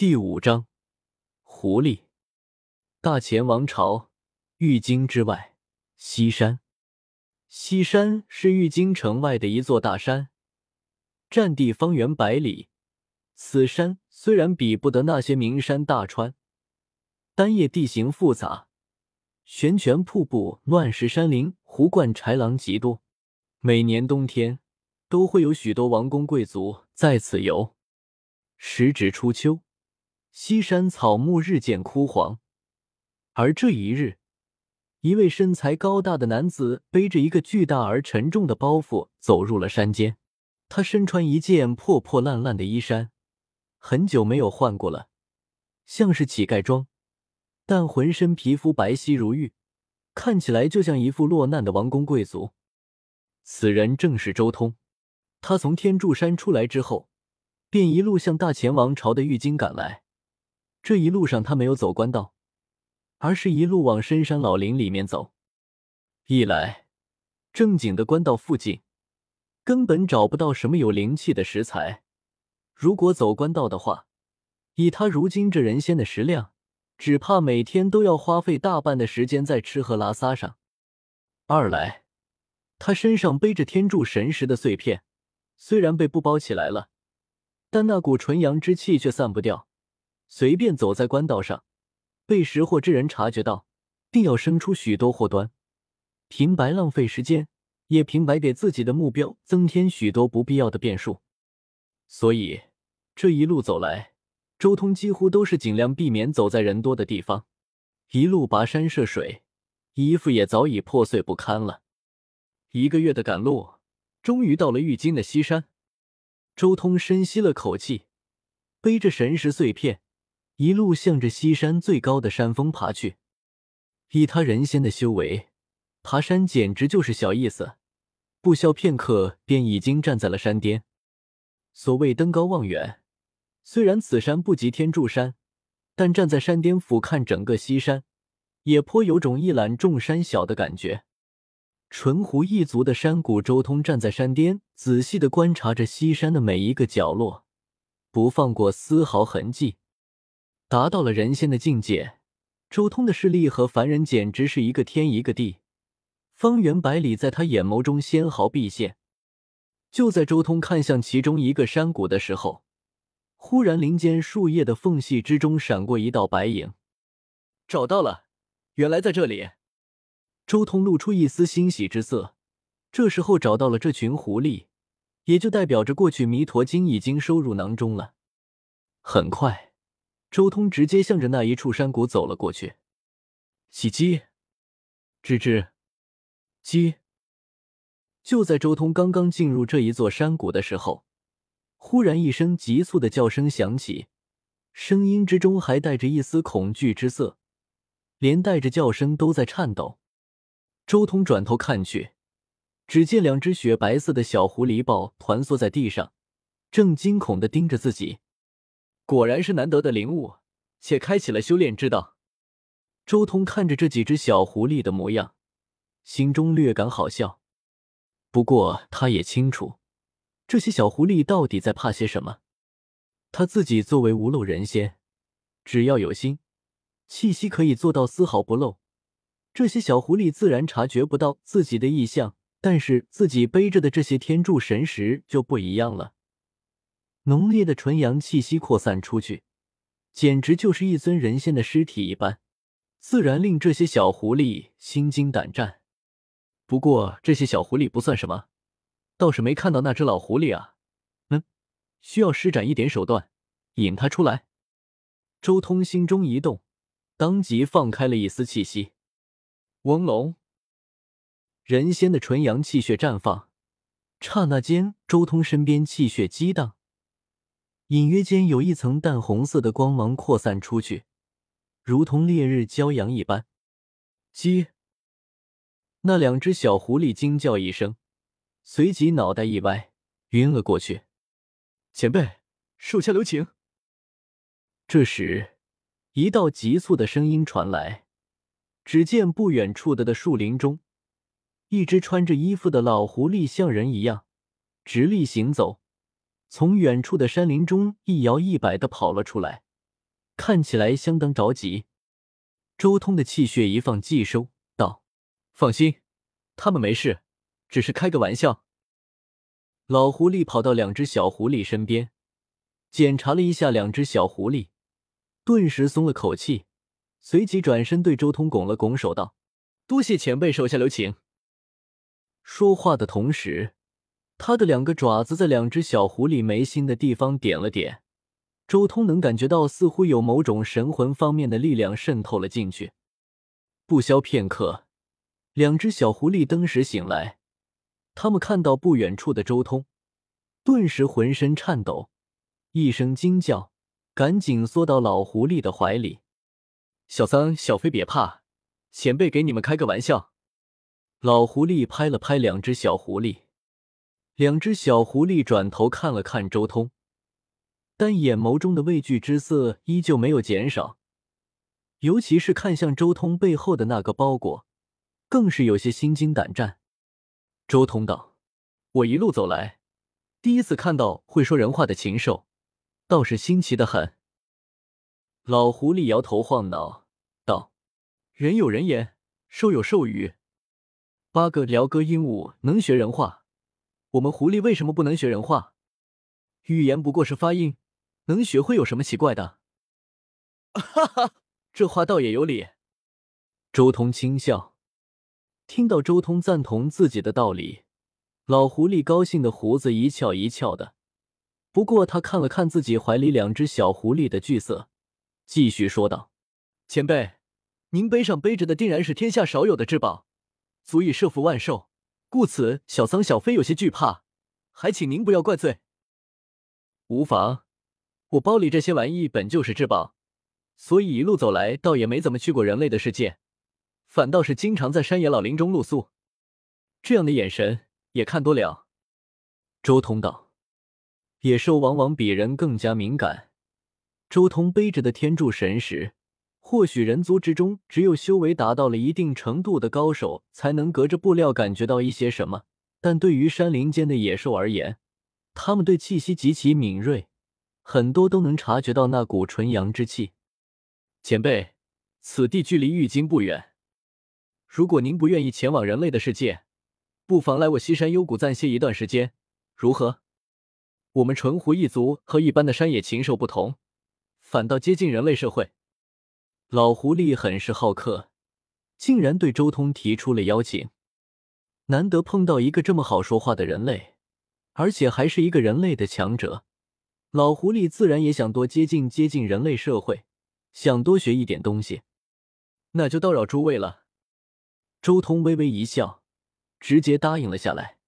第五章，狐狸。大前王朝玉京之外，西山。西山是玉京城外的一座大山，占地方圆百里。此山虽然比不得那些名山大川，但也地形复杂，悬泉瀑布、乱石山林、湖灌豺狼极多。每年冬天，都会有许多王公贵族在此游。时值初秋。西山草木日渐枯黄，而这一日，一位身材高大的男子背着一个巨大而沉重的包袱走入了山间。他身穿一件破破烂烂的衣衫，很久没有换过了，像是乞丐装，但浑身皮肤白皙如玉，看起来就像一副落难的王公贵族。此人正是周通。他从天柱山出来之后，便一路向大前王朝的玉京赶来。这一路上，他没有走官道，而是一路往深山老林里面走。一来，正经的官道附近根本找不到什么有灵气的食材；如果走官道的话，以他如今这人仙的食量，只怕每天都要花费大半的时间在吃喝拉撒上。二来，他身上背着天柱神石的碎片，虽然被布包起来了，但那股纯阳之气却散不掉。随便走在官道上，被识货之人察觉到，定要生出许多祸端。平白浪费时间，也平白给自己的目标增添许多不必要的变数。所以这一路走来，周通几乎都是尽量避免走在人多的地方，一路跋山涉水，衣服也早已破碎不堪了。一个月的赶路，终于到了玉京的西山。周通深吸了口气，背着神石碎片。一路向着西山最高的山峰爬去，以他人仙的修为，爬山简直就是小意思，不消片刻便已经站在了山巅。所谓登高望远，虽然此山不及天柱山，但站在山巅俯瞰整个西山，也颇有种一览众山小的感觉。纯狐一族的山谷，周通站在山巅，仔细的观察着西山的每一个角落，不放过丝毫痕迹。达到了人仙的境界，周通的视力和凡人简直是一个天一个地，方圆百里在他眼眸中纤毫毕现。就在周通看向其中一个山谷的时候，忽然林间树叶的缝隙之中闪过一道白影，找到了，原来在这里。周通露出一丝欣喜之色，这时候找到了这群狐狸，也就代表着过去弥陀经已经收入囊中了。很快。周通直接向着那一处山谷走了过去。喜鸡，吱吱，鸡。就在周通刚刚进入这一座山谷的时候，忽然一声急促的叫声响起，声音之中还带着一丝恐惧之色，连带着叫声都在颤抖。周通转头看去，只见两只雪白色的小狐狸豹团缩在地上，正惊恐的盯着自己。果然是难得的灵物，且开启了修炼之道。周通看着这几只小狐狸的模样，心中略感好笑。不过他也清楚，这些小狐狸到底在怕些什么。他自己作为无漏人仙，只要有心，气息可以做到丝毫不漏。这些小狐狸自然察觉不到自己的异象，但是自己背着的这些天柱神石就不一样了。浓烈的纯阳气息扩散出去，简直就是一尊人仙的尸体一般，自然令这些小狐狸心惊胆战。不过这些小狐狸不算什么，倒是没看到那只老狐狸啊。嗯，需要施展一点手段，引它出来。周通心中一动，当即放开了一丝气息。翁龙，人仙的纯阳气血绽放，刹那间，周通身边气血激荡。隐约间有一层淡红色的光芒扩散出去，如同烈日骄阳一般。鸡，那两只小狐狸惊叫一声，随即脑袋一歪，晕了过去。前辈，手下留情。这时，一道急促的声音传来，只见不远处的的树林中，一只穿着衣服的老狐狸像人一样直立行走。从远处的山林中一摇一摆的跑了出来，看起来相当着急。周通的气血一放即收，道：“放心，他们没事，只是开个玩笑。”老狐狸跑到两只小狐狸身边，检查了一下两只小狐狸，顿时松了口气，随即转身对周通拱了拱手，道：“多谢前辈手下留情。”说话的同时，他的两个爪子在两只小狐狸眉心的地方点了点。周通能感觉到，似乎有某种神魂方面的力量渗透了进去。不消片刻，两只小狐狸登时醒来。他们看到不远处的周通，顿时浑身颤抖，一声惊叫，赶紧缩到老狐狸的怀里。小三、小飞，别怕，前辈给你们开个玩笑。老狐狸拍了拍两只小狐狸，两只小狐狸转头看了看周通。但眼眸中的畏惧之色依旧没有减少，尤其是看向周通背后的那个包裹，更是有些心惊胆战。周通道：“我一路走来，第一次看到会说人话的禽兽，倒是新奇的很。”老狐狸摇头晃脑道：“人有人言，兽有兽语。八个鹩哥鹦鹉能学人话，我们狐狸为什么不能学人话？语言不过是发音。”能学会有什么奇怪的？哈哈，这话倒也有理。周通轻笑，听到周通赞同自己的道理，老狐狸高兴的胡子一翘一翘的。不过他看了看自己怀里两只小狐狸的惧色，继续说道：“前辈，您背上背着的定然是天下少有的至宝，足以摄服万兽，故此小桑、小飞有些惧怕，还请您不要怪罪。”无妨。我包里这些玩意本就是至宝，所以一路走来倒也没怎么去过人类的世界，反倒是经常在山野老林中露宿。这样的眼神也看多了。周通道：“野兽往往比人更加敏感。周通背着的天柱神石，或许人族之中只有修为达到了一定程度的高手才能隔着布料感觉到一些什么，但对于山林间的野兽而言，他们对气息极其敏锐。”很多都能察觉到那股纯阳之气。前辈，此地距离玉京不远，如果您不愿意前往人类的世界，不妨来我西山幽谷暂歇一段时间，如何？我们纯狐一族和一般的山野禽兽不同，反倒接近人类社会。老狐狸很是好客，竟然对周通提出了邀请。难得碰到一个这么好说话的人类，而且还是一个人类的强者。老狐狸自然也想多接近接近人类社会，想多学一点东西，那就叨扰诸位了。周通微微一笑，直接答应了下来。